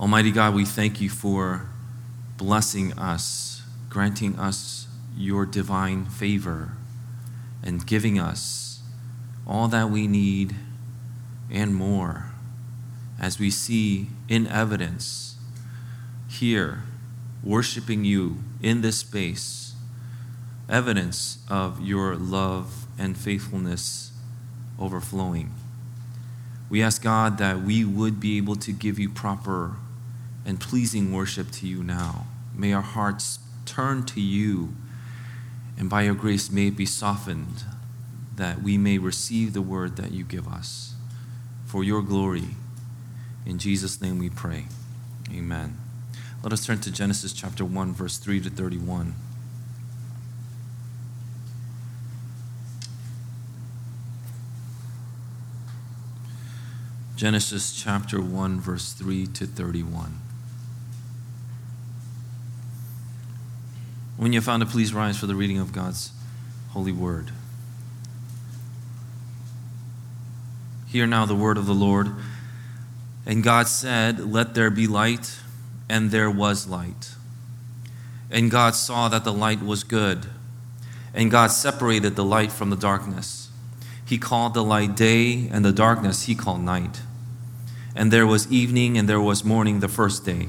Almighty God, we thank you for blessing us, granting us your divine favor, and giving us all that we need and more as we see in evidence here, worshiping you in this space, evidence of your love and faithfulness overflowing. We ask God that we would be able to give you proper and pleasing worship to you now. May our hearts turn to you, and by your grace may it be softened that we may receive the word that you give us. For your glory, in Jesus' name we pray. Amen. Let us turn to Genesis chapter 1, verse 3 to 31. Genesis chapter 1, verse 3 to 31. When you have found it, please rise for the reading of God's holy word. Hear now the word of the Lord. And God said, Let there be light, and there was light. And God saw that the light was good. And God separated the light from the darkness. He called the light day, and the darkness he called night. And there was evening, and there was morning the first day.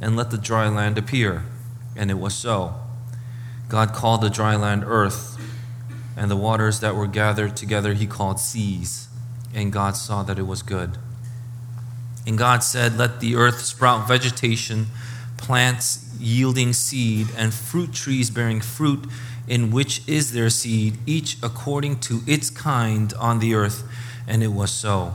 and let the dry land appear. And it was so. God called the dry land earth, and the waters that were gathered together he called seas. And God saw that it was good. And God said, Let the earth sprout vegetation, plants yielding seed, and fruit trees bearing fruit, in which is their seed, each according to its kind on the earth. And it was so.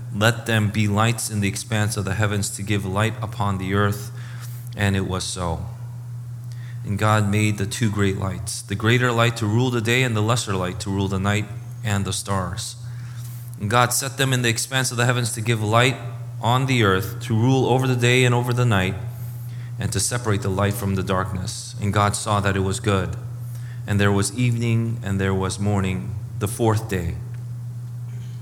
let them be lights in the expanse of the heavens to give light upon the earth. And it was so. And God made the two great lights the greater light to rule the day, and the lesser light to rule the night and the stars. And God set them in the expanse of the heavens to give light on the earth, to rule over the day and over the night, and to separate the light from the darkness. And God saw that it was good. And there was evening, and there was morning, the fourth day.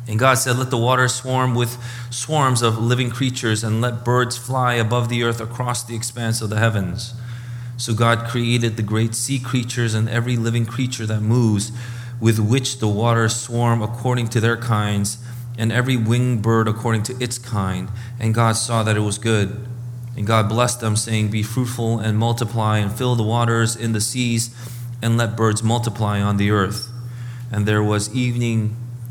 And God said, Let the waters swarm with swarms of living creatures, and let birds fly above the earth across the expanse of the heavens. So God created the great sea creatures and every living creature that moves, with which the waters swarm according to their kinds, and every winged bird according to its kind. And God saw that it was good. And God blessed them, saying, Be fruitful and multiply, and fill the waters in the seas, and let birds multiply on the earth. And there was evening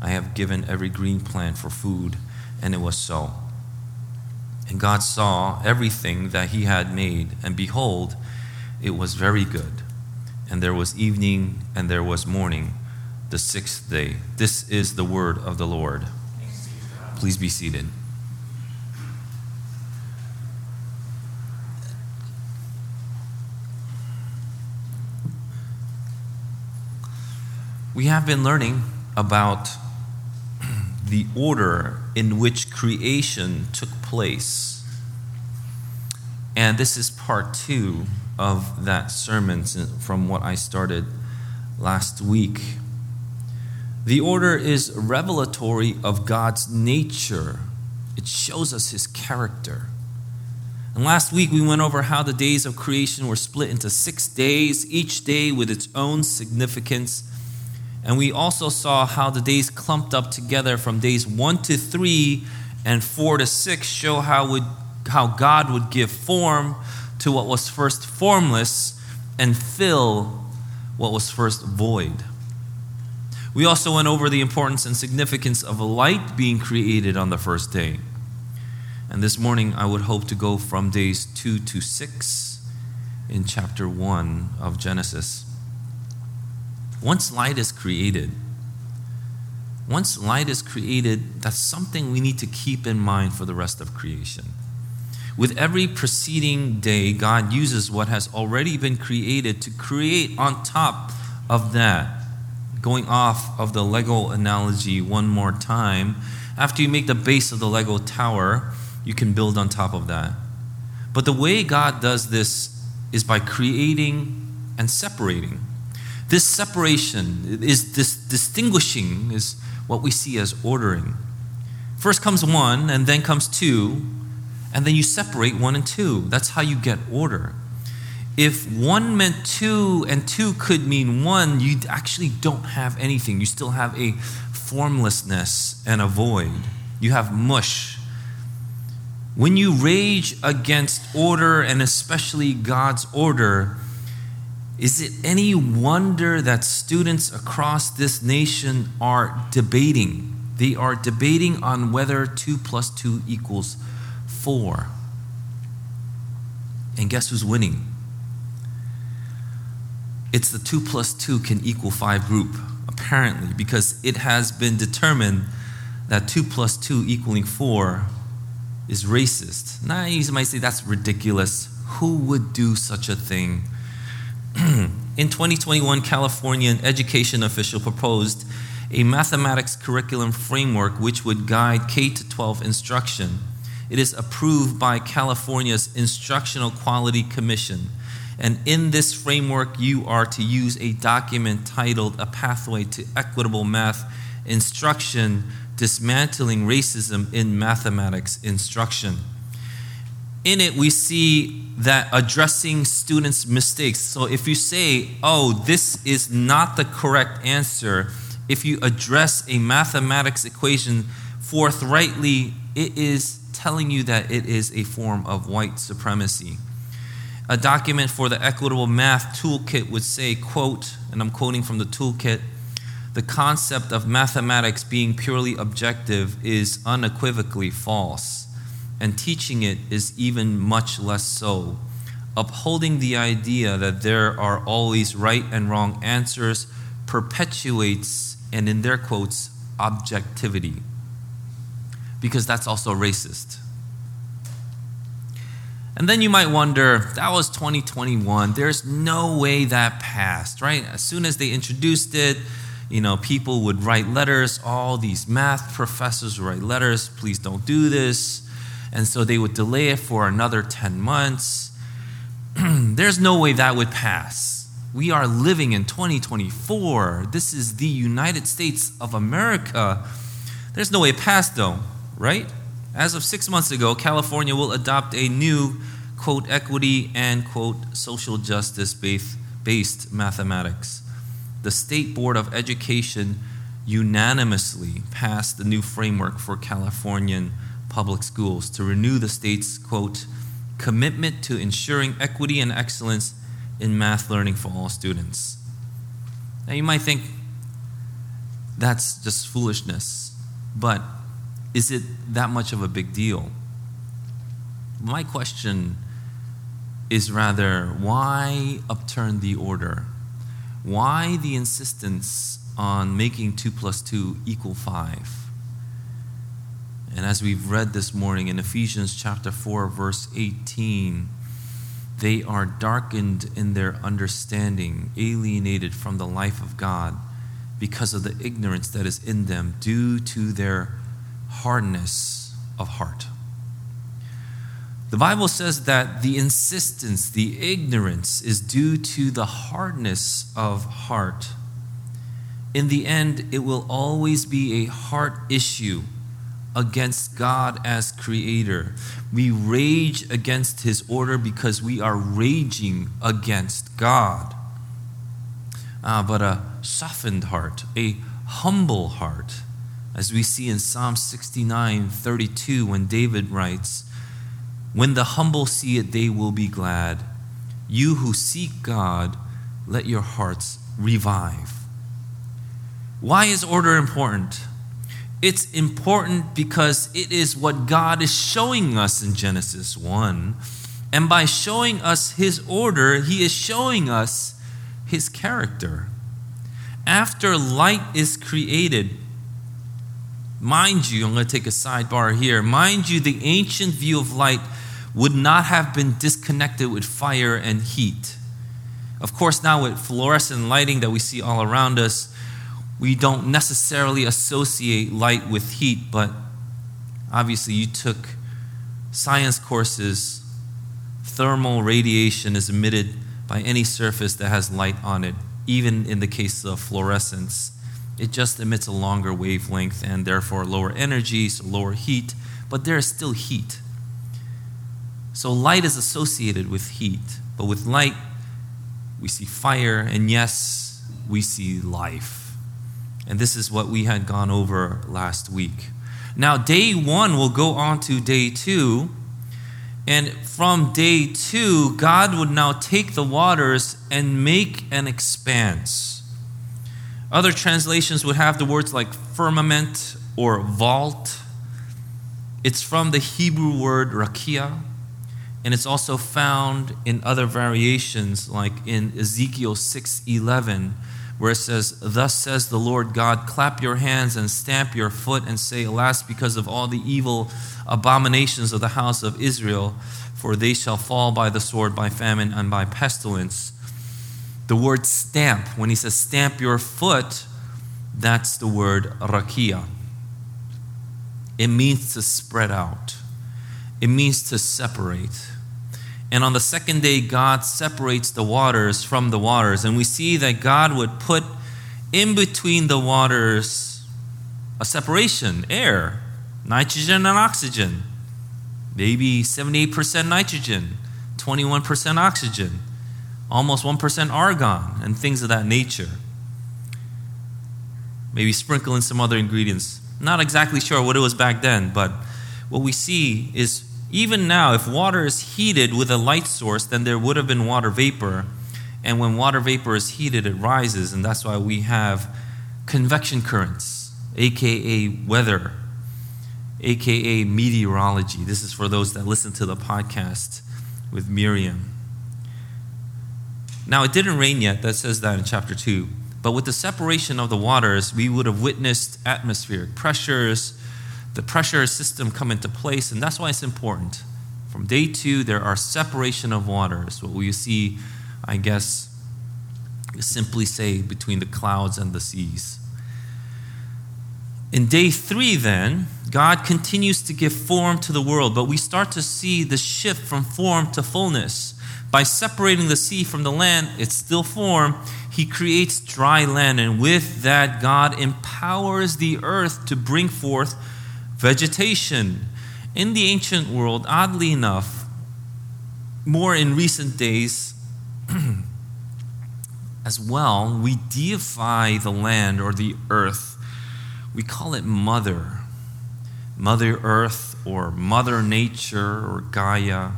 I have given every green plant for food. And it was so. And God saw everything that he had made, and behold, it was very good. And there was evening, and there was morning, the sixth day. This is the word of the Lord. Please be seated. We have been learning about the order in which creation took place. And this is part two of that sermon from what I started last week. The order is revelatory of God's nature, it shows us his character. And last week we went over how the days of creation were split into six days, each day with its own significance and we also saw how the days clumped up together from days 1 to 3 and 4 to 6 show how, would, how God would give form to what was first formless and fill what was first void. We also went over the importance and significance of a light being created on the first day. And this morning, I would hope to go from days 2 to 6 in chapter 1 of Genesis. Once light is created, once light is created, that's something we need to keep in mind for the rest of creation. With every preceding day, God uses what has already been created to create on top of that. Going off of the Lego analogy one more time, after you make the base of the Lego tower, you can build on top of that. But the way God does this is by creating and separating. This separation is this distinguishing is what we see as ordering. First comes one, and then comes two, and then you separate one and two. That's how you get order. If one meant two and two could mean one, you actually don't have anything. You still have a formlessness and a void. You have mush. When you rage against order, and especially God's order, is it any wonder that students across this nation are debating? They are debating on whether 2 plus 2 equals 4. And guess who's winning? It's the 2 plus 2 can equal 5 group, apparently, because it has been determined that 2 plus 2 equaling 4 is racist. Now, you might say that's ridiculous. Who would do such a thing? In 2021, California education official proposed a mathematics curriculum framework which would guide K 12 instruction. It is approved by California's Instructional Quality Commission. And in this framework, you are to use a document titled A Pathway to Equitable Math Instruction Dismantling Racism in Mathematics Instruction. In it, we see that addressing students' mistakes. So if you say, oh, this is not the correct answer, if you address a mathematics equation forthrightly, it is telling you that it is a form of white supremacy. A document for the equitable math toolkit would say, quote, and I'm quoting from the toolkit, the concept of mathematics being purely objective is unequivocally false and teaching it is even much less so. Upholding the idea that there are always right and wrong answers perpetuates, and in their quotes, objectivity. Because that's also racist. And then you might wonder, that was 2021. There's no way that passed, right? As soon as they introduced it, you know, people would write letters. All these math professors would write letters. Please don't do this. And so they would delay it for another 10 months. There's no way that would pass. We are living in 2024. This is the United States of America. There's no way past, though, right? As of six months ago, California will adopt a new, quote, equity and, quote, social justice based mathematics. the State Board of Education unanimously passed the new framework for Californian public schools to renew the state's, quote, commitment to ensuring equity and excellence in math learning for all students. Now, you might think that's just foolishness, but is it that much of a big deal? My question is rather why upturn the order? Why the insistence on making 2 plus 2 equal 5? And as we've read this morning in Ephesians chapter 4, verse 18, they are darkened in their understanding, alienated from the life of God because of the ignorance that is in them due to their hardness of heart. The Bible says that the insistence, the ignorance, is due to the hardness of heart. In the end, it will always be a heart issue against God as creator. We rage against his order because we are raging against God. Uh, but a softened heart, a humble heart, as we see in Psalm 69 32, when David writes, When the humble see it, they will be glad. You who seek God, let your hearts revive. Why is order important? It's important because it is what God is showing us in Genesis 1. And by showing us His order, He is showing us His character. After light is created, mind you, I'm going to take a sidebar here. Mind you, the ancient view of light would not have been disconnected with fire and heat. Of course, now with fluorescent lighting that we see all around us, we don't necessarily associate light with heat, but obviously you took science courses. Thermal radiation is emitted by any surface that has light on it, even in the case of fluorescence. It just emits a longer wavelength and therefore lower energy, so lower heat, but there is still heat. So light is associated with heat, but with light, we see fire, and yes, we see life. And this is what we had gone over last week. Now, day one will go on to day two. And from day two, God would now take the waters and make an expanse. Other translations would have the words like firmament or vault. It's from the Hebrew word rakia, and it's also found in other variations like in Ezekiel 6:11 where it says, Thus says the Lord God, clap your hands and stamp your foot and say, Alas, because of all the evil abominations of the house of Israel, for they shall fall by the sword, by famine, and by pestilence. The word stamp, when he says stamp your foot, that's the word rakia. It means to spread out, it means to separate. And on the second day, God separates the waters from the waters. And we see that God would put in between the waters a separation, air, nitrogen and oxygen. Maybe 78% nitrogen, 21% oxygen, almost 1% argon, and things of that nature. Maybe sprinkle in some other ingredients. Not exactly sure what it was back then, but what we see is even now, if water is heated with a light source, then there would have been water vapor. And when water vapor is heated, it rises. And that's why we have convection currents, aka weather, aka meteorology. This is for those that listen to the podcast with Miriam. Now, it didn't rain yet. That says that in chapter 2. But with the separation of the waters, we would have witnessed atmospheric pressures the pressure system come into place, and that's why it's important. From day two, there are separation of waters. What we see, I guess, simply say between the clouds and the seas. In day three, then, God continues to give form to the world, but we start to see the shift from form to fullness. By separating the sea from the land, it's still form. He creates dry land, and with that, God empowers the earth to bring forth vegetation. In the ancient world, oddly enough, more in recent days, as well, we deify the land or the earth. We call it Mother. Mother Earth or Mother Nature or Gaia.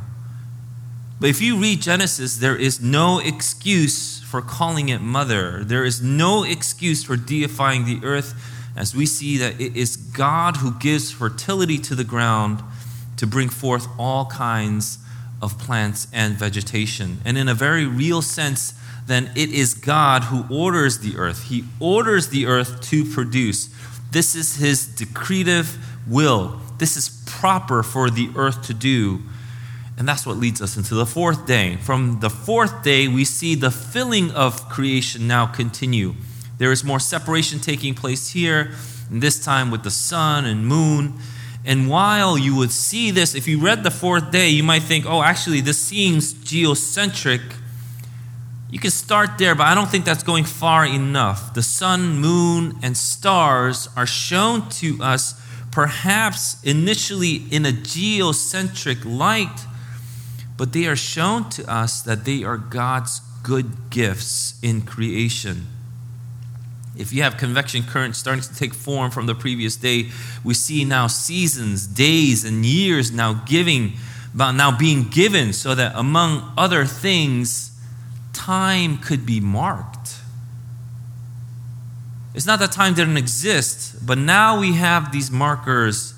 But if you read Genesis, there is no excuse for calling it Mother. There is no excuse for deifying the earth, as we see that it is God who gives fertility to the ground to bring forth all kinds of plants and vegetation. And in a very real sense, then it is God who orders the earth. He orders the earth to produce. This is his decretive will. This is proper for the earth to do. And that's what leads us into the fourth day. From the fourth day, we see the filling of creation now continue. There is more separation taking place here, and this time with the sun and moon. And while you would see this, if you read the fourth day, you might think, oh, actually, this seems geocentric. You can start there, but I don't think that's going far enough. The sun, moon, and stars are shown to us perhaps initially in a geocentric light, but they are shown to us that they are God's good gifts in creation. If you have convection currents starting to take form from the previous day, we see now seasons, days, and years now giving, now being given, so that among other things, time could be marked. It's not that time didn't exist, but now we have these markers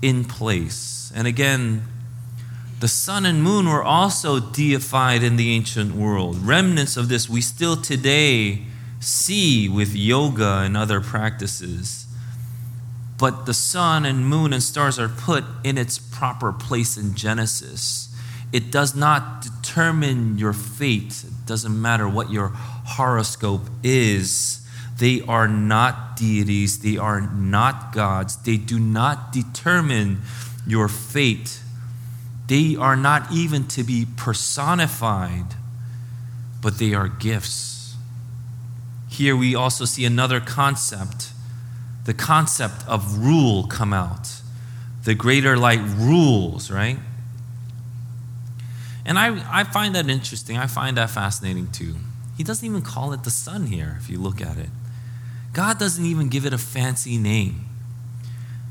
in place. And again, the sun and moon were also deified in the ancient world. Remnants of this we still today see with yoga and other practices. But the sun and moon and stars are put in its proper place in Genesis. It does not determine your fate. It doesn't matter what your horoscope is. They are not deities. They are not gods. They do not determine your fate. They are not even to be personified, but they are gifts. Here we also see another concept the concept of rule come out. The greater light rules, right? And I, I find that interesting. I find that fascinating too. He doesn't even call it the sun here, if you look at it. God doesn't even give it a fancy name.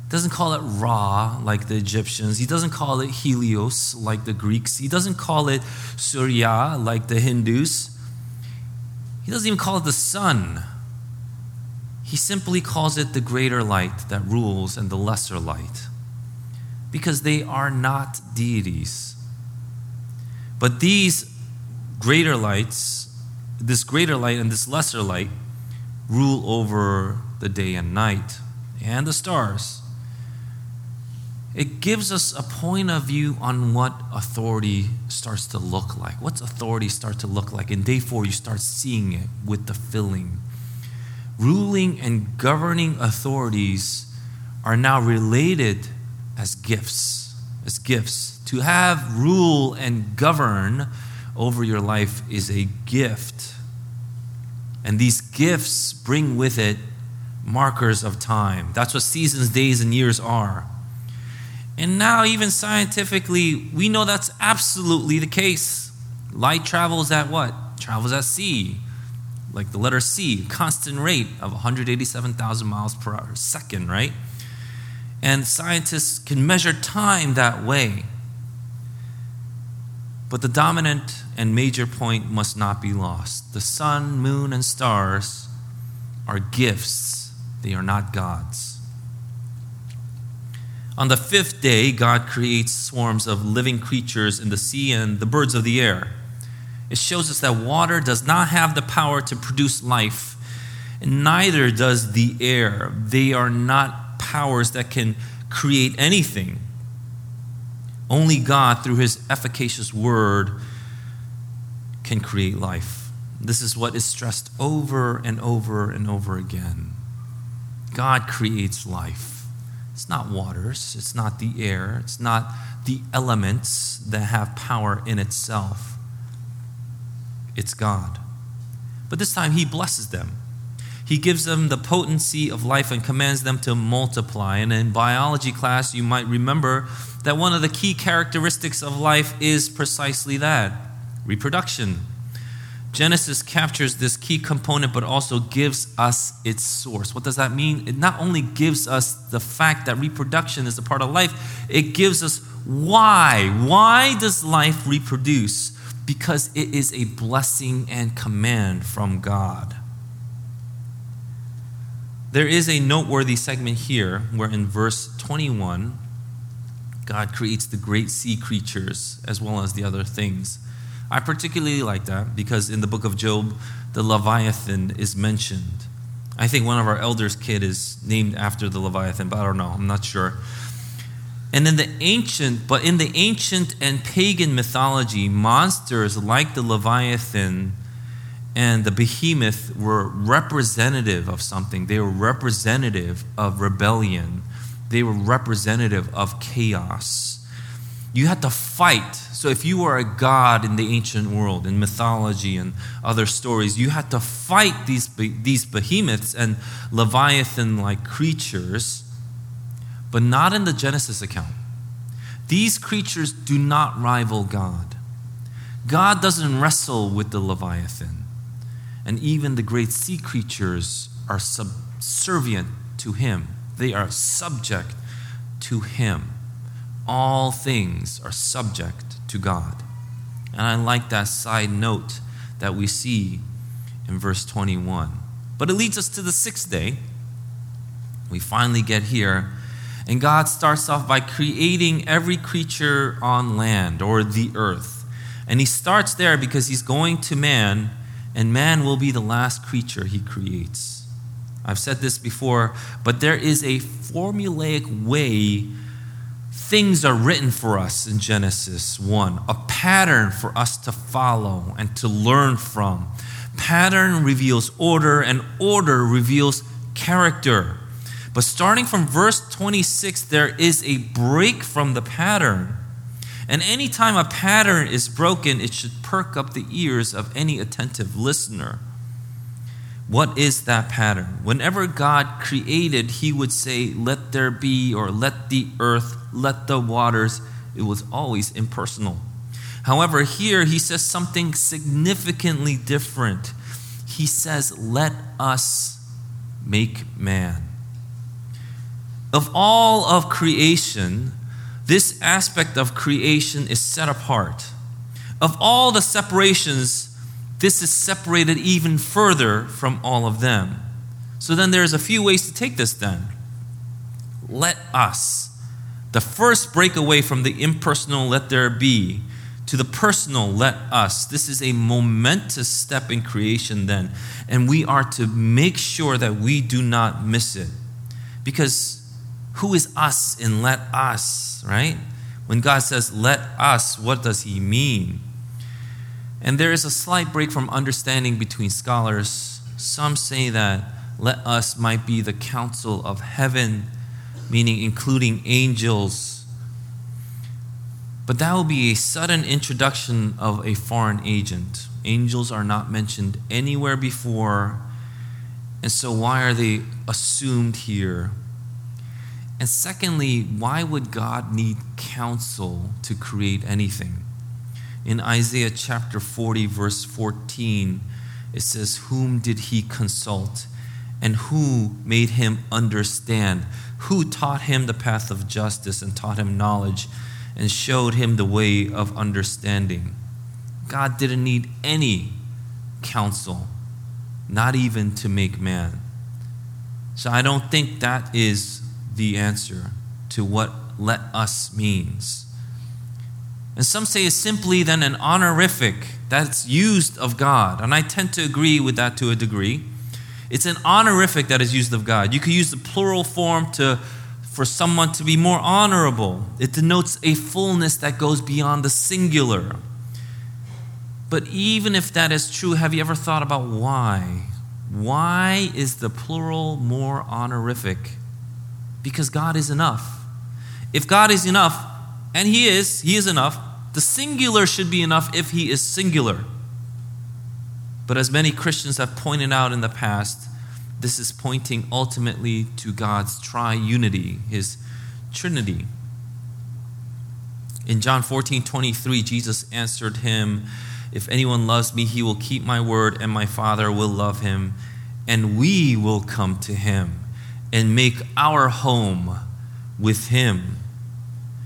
Doesn't call it Ra like the Egyptians. He doesn't call it Helios like the Greeks. He doesn't call it Surya like the Hindus. He doesn't even call it the sun. He simply calls it the greater light that rules and the lesser light. Because they are not deities. But these greater lights, this greater light and this lesser light, rule over the day and night and the stars. It gives us a point of view on what authority starts to look like. What's authority start to look like? In day four, you start seeing it with the filling. Ruling and governing authorities are now related as gifts, as gifts to have rule and govern over your life is a gift. And these gifts bring with it markers of time. That's what seasons, days, and years are. And now, even scientifically, we know that's absolutely the case. Light travels at what? Travels at c, like the letter C, constant rate of 187,000 miles per hour, second, right? And scientists can measure time that way. But the dominant and major point must not be lost. The sun, moon, and stars are gifts, they are not gods. On the fifth day, God creates swarms of living creatures in the sea and the birds of the air. It shows us that water does not have the power to produce life, and neither does the air. They are not powers that can create anything. Only God, through His efficacious word, can create life. This is what is stressed over and over and over again. God creates life. It's not waters, it's not the air, it's not the elements that have power in itself. It's God. But this time, He blesses them. He gives them the potency of life and commands them to multiply. And in biology class, you might remember that one of the key characteristics of life is precisely that reproduction. Genesis captures this key component but also gives us its source. What does that mean? It not only gives us the fact that reproduction is a part of life, it gives us why. Why does life reproduce? Because it is a blessing and command from God. There is a noteworthy segment here where in verse 21, God creates the great sea creatures as well as the other things. I particularly like that because in the book of Job, the Leviathan is mentioned. I think one of our elders' kid is named after the Leviathan, but I don't know. I'm not sure. And in the ancient, but in the ancient and pagan mythology, monsters like the Leviathan and the behemoth were representative of something. They were representative of rebellion. They were representative of chaos. You had to fight so, if you were a god in the ancient world, in mythology and other stories, you had to fight these, these behemoths and leviathan like creatures, but not in the Genesis account. These creatures do not rival God. God doesn't wrestle with the leviathan, and even the great sea creatures are subservient to him, they are subject to him. All things are subject to God. And I like that side note that we see in verse 21. But it leads us to the sixth day. We finally get here, and God starts off by creating every creature on land or the earth. And he starts there because he's going to man, and man will be the last creature he creates. I've said this before, but there is a formulaic way things are written for us in Genesis 1, a pattern for us to follow and to learn from. Pattern reveals order, and order reveals character. But starting from verse 26, there is a break from the pattern. And anytime a pattern is broken, it should perk up the ears of any attentive listener. What is that pattern? Whenever God created, He would say, Let there be, or let the earth, let the waters. It was always impersonal. However, here He says something significantly different. He says, Let us make man. Of all of creation, this aspect of creation is set apart. Of all the separations, this is separated even further from all of them. So then there's a few ways to take this then. Let us. The first breakaway from the impersonal, let there be, to the personal, let us. This is a momentous step in creation then. And we are to make sure that we do not miss it. Because who is us in let us, right? When God says let us, what does he mean? And there is a slight break from understanding between scholars. Some say that let us might be the council of heaven, meaning including angels. But that will be a sudden introduction of a foreign agent. Angels are not mentioned anywhere before. And so, why are they assumed here? And secondly, why would God need counsel to create anything? In Isaiah chapter 40, verse 14, it says, Whom did he consult? And who made him understand? Who taught him the path of justice and taught him knowledge and showed him the way of understanding? God didn't need any counsel, not even to make man. So I don't think that is the answer to what let us means. And some say it's simply then an honorific that's used of God. And I tend to agree with that to a degree. It's an honorific that is used of God. You could use the plural form to for someone to be more honorable. It denotes a fullness that goes beyond the singular. But even if that is true, have you ever thought about why? Why is the plural more honorific? Because God is enough. If God is enough, and He is, He is enough. The singular should be enough if He is singular. But as many Christians have pointed out in the past, this is pointing ultimately to God's triunity, His Trinity. In John 14 23, Jesus answered him, If anyone loves me, he will keep my word, and my Father will love him, and we will come to him and make our home with him.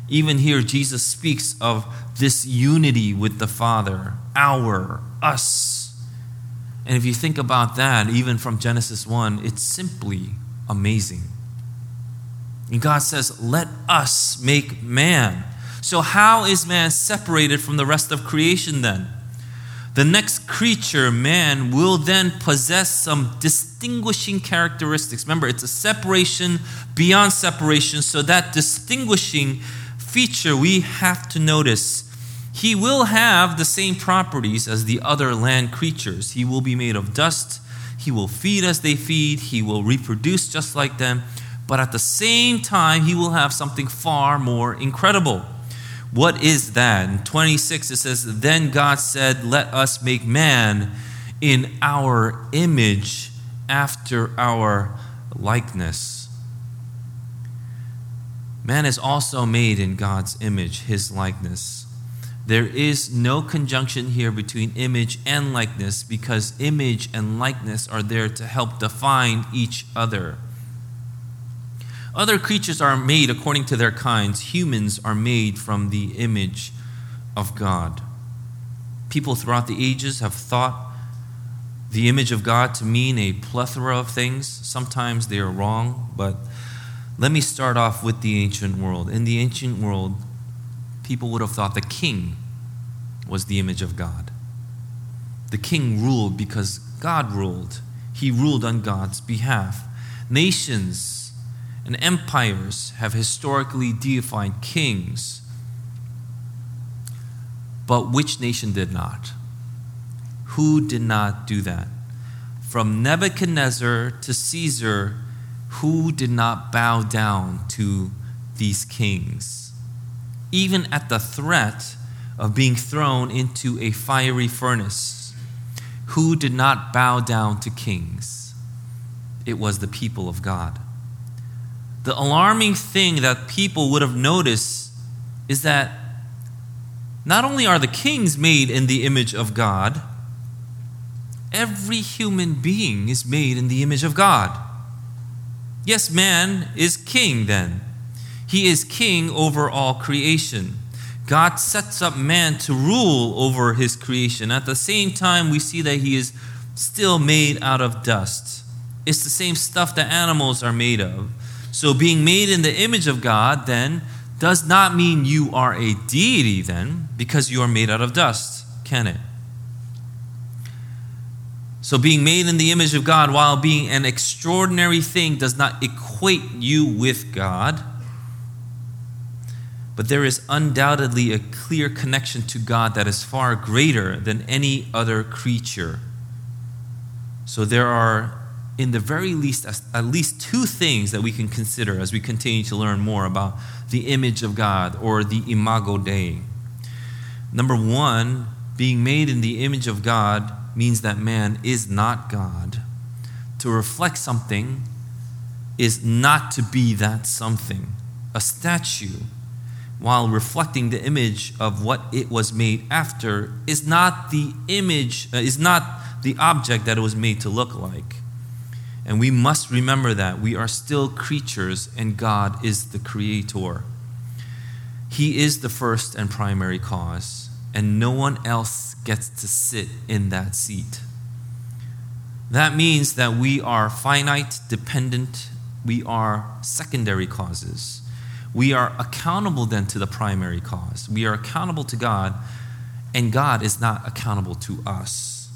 Even here, Jesus speaks of this unity with the Father, our, us. And if you think about that, even from Genesis 1, it's simply amazing. And God says, Let us make man. So, how is man separated from the rest of creation then? The next creature, man, will then possess some distinguishing characteristics. Remember, it's a separation beyond separation, so that distinguishing feature we have to notice. He will have the same properties as the other land creatures. He will be made of dust. He will feed as they feed. He will reproduce just like them. But at the same time, he will have something far more incredible. What is that? In 26, it says, Then God said, Let us make man in our image after our likeness. Man is also made in God's image, his likeness. There is no conjunction here between image and likeness because image and likeness are there to help define each other. Other creatures are made according to their kinds, humans are made from the image of God. People throughout the ages have thought the image of God to mean a plethora of things. Sometimes they are wrong, but let me start off with the ancient world. In the ancient world, people would have thought the king was the image of God. The king ruled because God ruled, he ruled on God's behalf. Nations and empires have historically deified kings. But which nation did not? Who did not do that? From Nebuchadnezzar to Caesar, who did not bow down to these kings? Even at the threat of being thrown into a fiery furnace, who did not bow down to kings? It was the people of God. The alarming thing that people would have noticed is that not only are the kings made in the image of God, every human being is made in the image of God. Yes, man is king then. He is king over all creation. God sets up man to rule over his creation. At the same time, we see that he is still made out of dust. It's the same stuff that animals are made of. So, being made in the image of God then does not mean you are a deity, then, because you are made out of dust, can it? So, being made in the image of God while being an extraordinary thing does not equate you with God. But there is undoubtedly a clear connection to God that is far greater than any other creature. So, there are, in the very least, at least two things that we can consider as we continue to learn more about the image of God or the imago Dei. Number one, being made in the image of God means that man is not God. To reflect something is not to be that something. A statue, while reflecting the image of what it was made after, is not the image, uh, is not the object that it was made to look like. And we must remember that we are still creatures and God is the creator. He is the first and primary cause, and no one else gets to sit in that seat. That means that we are finite, dependent, we are secondary causes. We are accountable then to the primary cause. We are accountable to God, and God is not accountable to us.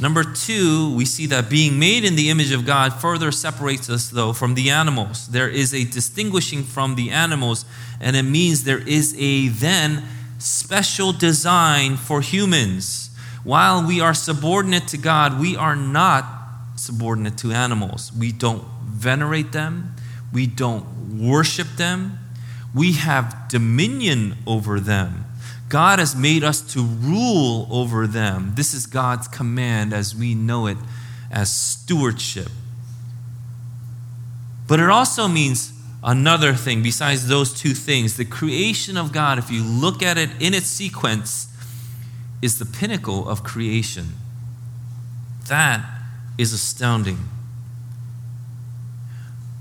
Number two, we see that being made in the image of God further separates us, though, from the animals. There is a distinguishing from the animals, and it means there is a then special design for humans. While we are subordinate to God, we are not subordinate to animals. We don't venerate them, we don't worship them, we have dominion over them. God has made us to rule over them. This is God's command as we know it as stewardship. But it also means another thing besides those two things. The creation of God, if you look at it in its sequence, is the pinnacle of creation. That is astounding.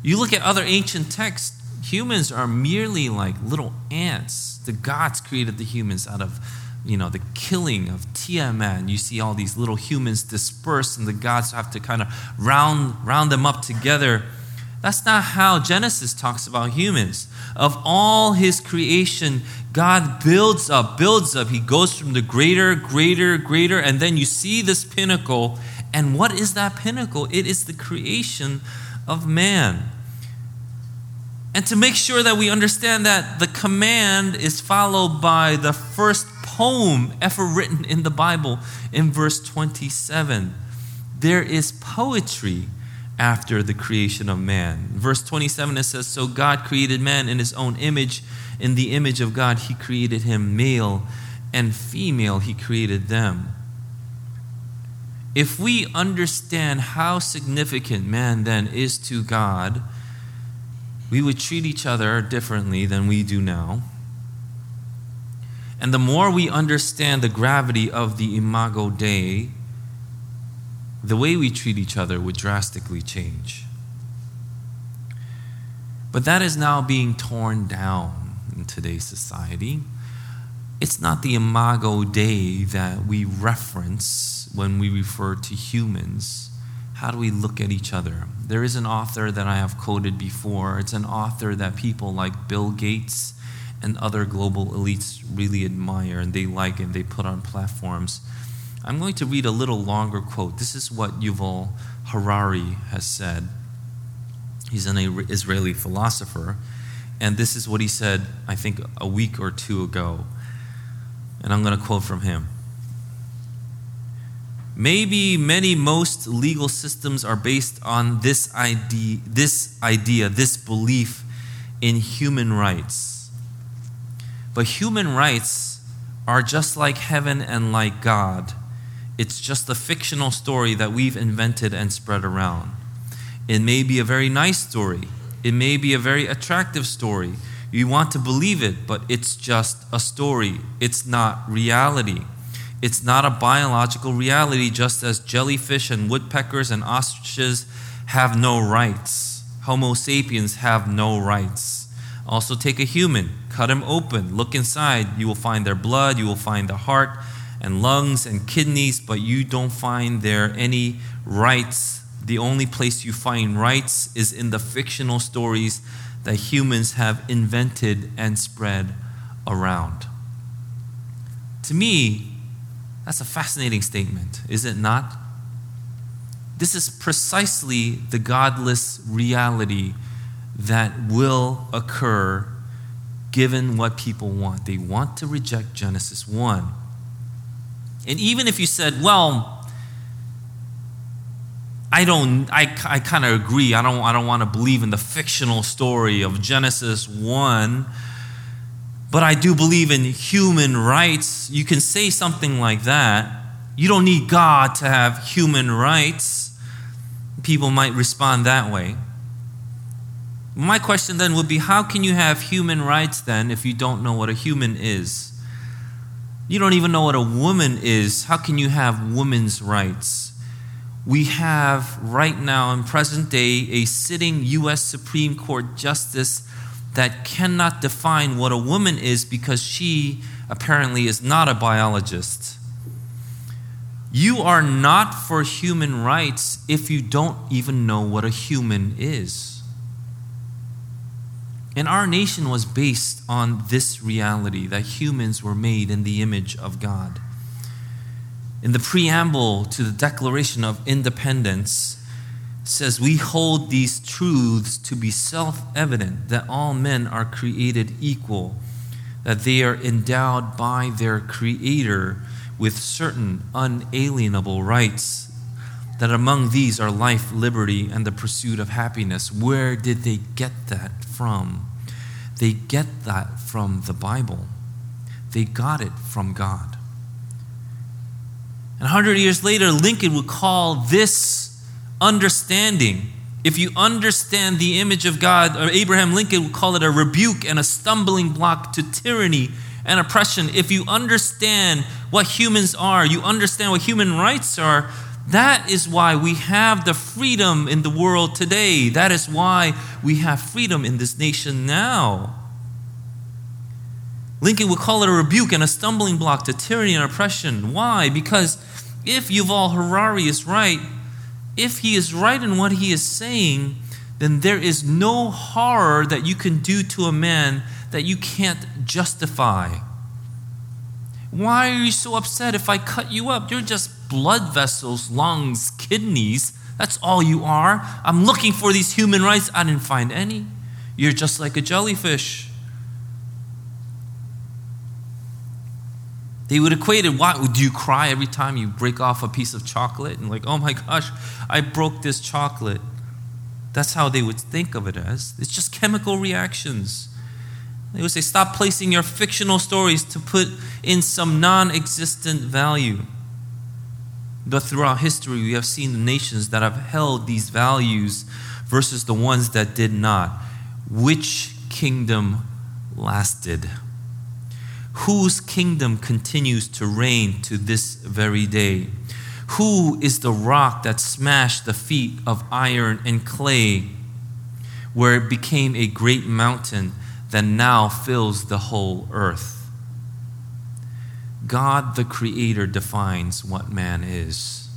You look at other ancient texts, humans are merely like little ants. The gods created the humans out of, you know, the killing of Tiamat. You see all these little humans dispersed, and the gods have to kind of round, round them up together. That's not how Genesis talks about humans. Of all his creation, God builds up, builds up. He goes from the greater, greater, greater, and then you see this pinnacle. And what is that pinnacle? It is the creation of man. And to make sure that we understand that the command is followed by the first poem ever written in the Bible in verse 27. There is poetry after the creation of man. Verse 27 it says, So God created man in his own image. In the image of God, he created him male and female, he created them. If we understand how significant man then is to God, we would treat each other differently than we do now. And the more we understand the gravity of the Imago Dei, the way we treat each other would drastically change. But that is now being torn down in today's society. It's not the Imago Dei that we reference when we refer to humans how do we look at each other? There is an author that I have quoted before. It's an author that people like Bill Gates and other global elites really admire and they like and they put on platforms. I'm going to read a little longer quote. This is what Yuval Harari has said. He's an Israeli philosopher, and this is what he said, I think, a week or two ago. And I'm going to quote from him. Maybe many, most legal systems are based on this idea, this idea, this belief in human rights. But human rights are just like heaven and like God. It's just a fictional story that we've invented and spread around. It may be a very nice story. It may be a very attractive story. You want to believe it, but it's just a story. It's not reality. It's not a biological reality, just as jellyfish and woodpeckers and ostriches have no rights. Homo sapiens have no rights. Also, take a human, cut him open, look inside. You will find their blood, you will find the heart and lungs and kidneys, but you don't find there any rights. The only place you find rights is in the fictional stories that humans have invented and spread around. To me, that's a fascinating statement, is it not? This is precisely the godless reality that will occur given what people want. They want to reject Genesis 1. And even if you said, well, I don't, I, I kind of agree. I don't, I don't want to believe in the fictional story of Genesis 1 but I do believe in human rights. You can say something like that. You don't need God to have human rights. People might respond that way. My question then would be how can you have human rights then if you don't know what a human is? You don't even know what a woman is. How can you have women's rights? We have right now in present day a sitting U.S. Supreme Court justice that cannot define what a woman is because she apparently is not a biologist. You are not for human rights if you don't even know what a human is. And our nation was based on this reality that humans were made in the image of God. In the preamble to the Declaration of Independence, says, We hold these truths to be self evident that all men are created equal, that they are endowed by their Creator with certain unalienable rights, that among these are life, liberty, and the pursuit of happiness. Where did they get that from? They get that from the Bible, they got it from God. And 100 years later, Lincoln would call this understanding. If you understand the image of God, or Abraham Lincoln would call it a rebuke and a stumbling block to tyranny and oppression, if you understand what humans are, you understand what human rights are, that is why we have the freedom in the world today. That is why we have freedom in this nation now. Lincoln would call it a rebuke and a stumbling block to tyranny and oppression. Why? Because if Yuval Harari is right, if he is right in what he is saying, then there is no horror that you can do to a man that you can't justify. Why are you so upset if I cut you up? You're just blood vessels, lungs, kidneys. That's all you are. I'm looking for these human rights. I didn't find any. You're just like a jellyfish. They would equate it, why do you cry every time you break off a piece of chocolate? And like, oh my gosh, I broke this chocolate. That's how they would think of it as. It's just chemical reactions. They would say, stop placing your fictional stories to put in some non existent value. But throughout history, we have seen the nations that have held these values versus the ones that did not. Which kingdom lasted? Whose kingdom continues to reign to this very day? Who is the rock that smashed the feet of iron and clay, where it became a great mountain that now fills the whole earth? God the Creator defines what man is,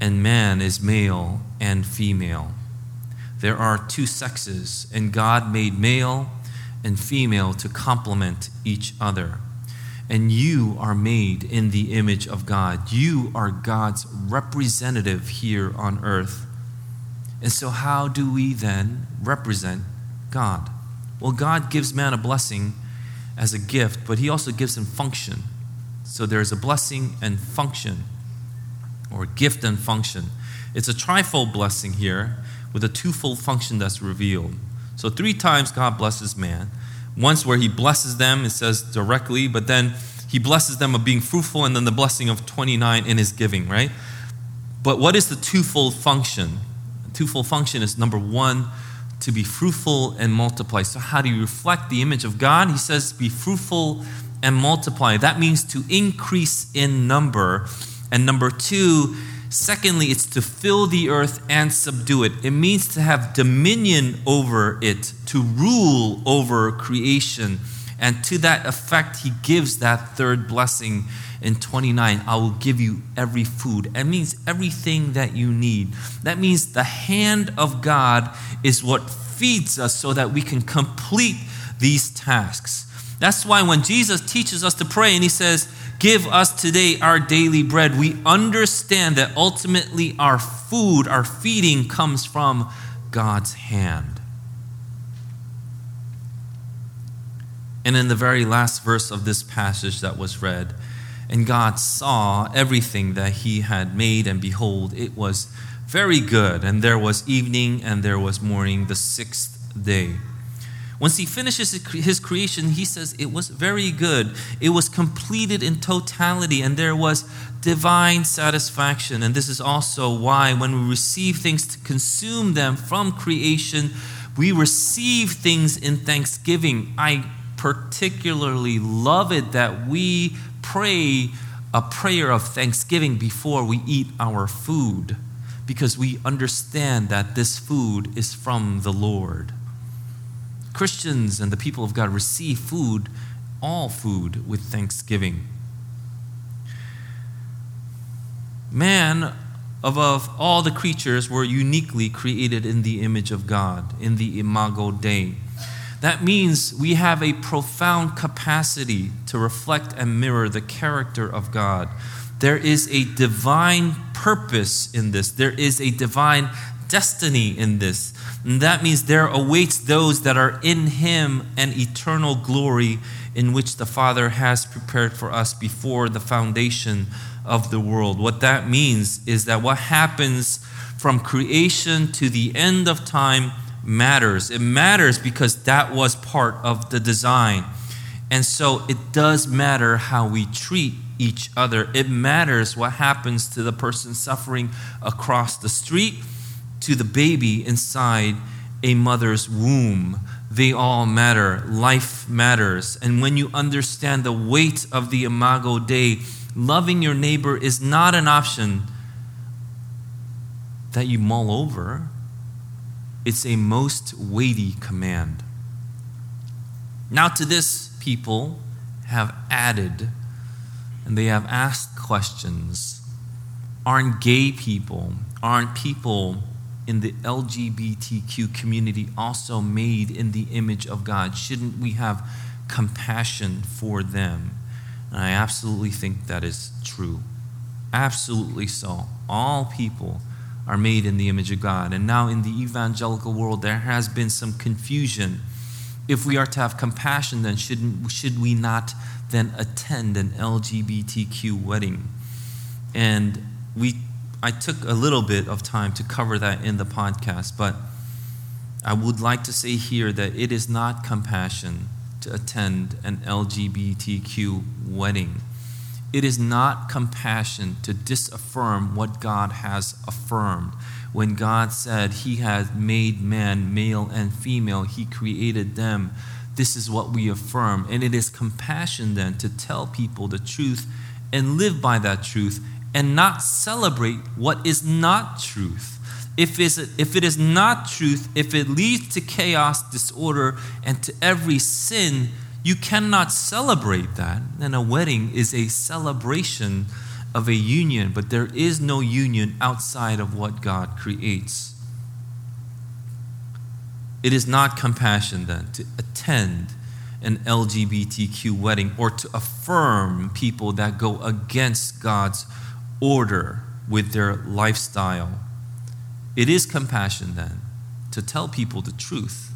and man is male and female. There are two sexes, and God made male and female to complement each other. And you are made in the image of God. You are God's representative here on earth. And so, how do we then represent God? Well, God gives man a blessing as a gift, but He also gives him function. So, there's a blessing and function, or gift and function. It's a trifold blessing here with a twofold function that's revealed. So, three times God blesses man. Once where he blesses them, it says directly, but then he blesses them of being fruitful, and then the blessing of 29 in his giving, right? But what is the twofold function? Twofold function is number one, to be fruitful and multiply. So, how do you reflect the image of God? He says, be fruitful and multiply. That means to increase in number. And number two, Secondly, it's to fill the earth and subdue it. It means to have dominion over it, to rule over creation. And to that effect, he gives that third blessing in 29 I will give you every food. That means everything that you need. That means the hand of God is what feeds us so that we can complete these tasks. That's why when Jesus teaches us to pray and he says, Give us today our daily bread. We understand that ultimately our food, our feeding comes from God's hand. And in the very last verse of this passage that was read, and God saw everything that he had made, and behold, it was very good. And there was evening and there was morning, the sixth day. Once he finishes his creation, he says it was very good. It was completed in totality, and there was divine satisfaction. And this is also why, when we receive things to consume them from creation, we receive things in thanksgiving. I particularly love it that we pray a prayer of thanksgiving before we eat our food because we understand that this food is from the Lord. Christians and the people of God receive food, all food, with thanksgiving. Man, above all the creatures, were uniquely created in the image of God, in the imago Dei. That means we have a profound capacity to reflect and mirror the character of God. There is a divine purpose in this, there is a divine destiny in this. And that means there awaits those that are in Him an eternal glory in which the Father has prepared for us before the foundation of the world. What that means is that what happens from creation to the end of time matters. It matters because that was part of the design. And so it does matter how we treat each other. It matters what happens to the person suffering across the street to the baby inside a mother's womb. they all matter. Life matters. And when you understand the weight of the Imago Dei, loving your neighbor is not an option that you mull over, it's a most weighty command. Now, to this, people have added and they have asked questions. Aren't gay people, aren't people in the LGBTQ community also made in the image of God? Shouldn't we have compassion for them? And I absolutely think that is true. Absolutely so. All people are made in the image of God. And now in the evangelical world, there has been some confusion. If we are to have compassion, then shouldn't, should we not then attend an LGBTQ wedding? And we, I took a little bit of time to cover that in the podcast, but I would like to say here that it is not compassion to attend an LGBTQ wedding. It is not compassion to disaffirm what God has affirmed. When God said He had made man male and female, He created them. This is what we affirm. And it is compassion then to tell people the truth and live by that truth and not celebrate what is not truth. If, if it is not truth, if it leads to chaos, disorder, and to every sin, you cannot celebrate that. And a wedding is a celebration of a union, but there is no union outside of what God creates. It is not compassion then to attend an LGBTQ wedding or to affirm people that go against God's order with their lifestyle. It is compassion then to tell people the truth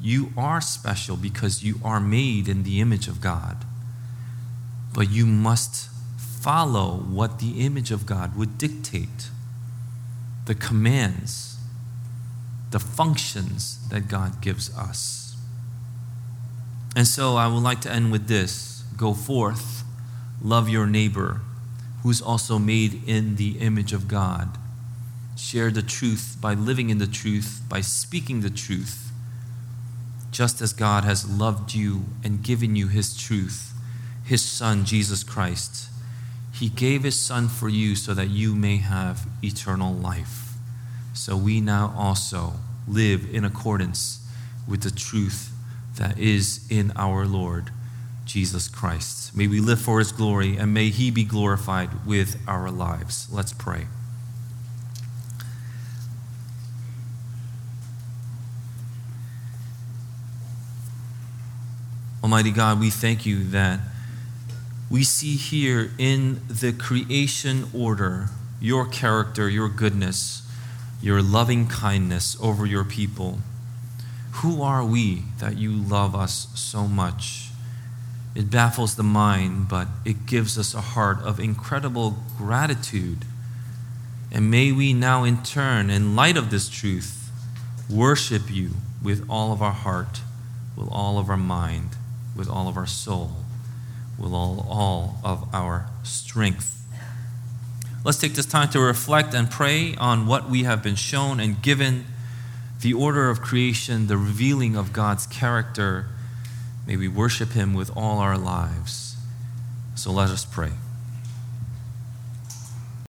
you are special because you are made in the image of God. But you must follow what the image of God would dictate the commands, the functions that God gives us. And so I would like to end with this go forth, love your neighbor, who's also made in the image of God. Share the truth by living in the truth, by speaking the truth just as God has loved you and given you His truth, His Son, Jesus Christ. He gave His Son for you so that you may have eternal life. So we now also live in accordance with the truth that is in our Lord Jesus Christ. May we live for His glory and may He be glorified with our lives. Let's pray. Almighty God, we thank you that we see here in the creation order your character, your goodness, your loving kindness over your people. Who are we that you love us so much? It baffles the mind, but it gives us a heart of incredible gratitude. And may we now, in turn, in light of this truth, worship you with all of our heart, with all of our mind with all of our soul, with all, all of our strength. Let's take this time to reflect and pray on what we have been shown and given the order of creation, the revealing of God's character. May we worship Him with all our lives. So let us pray.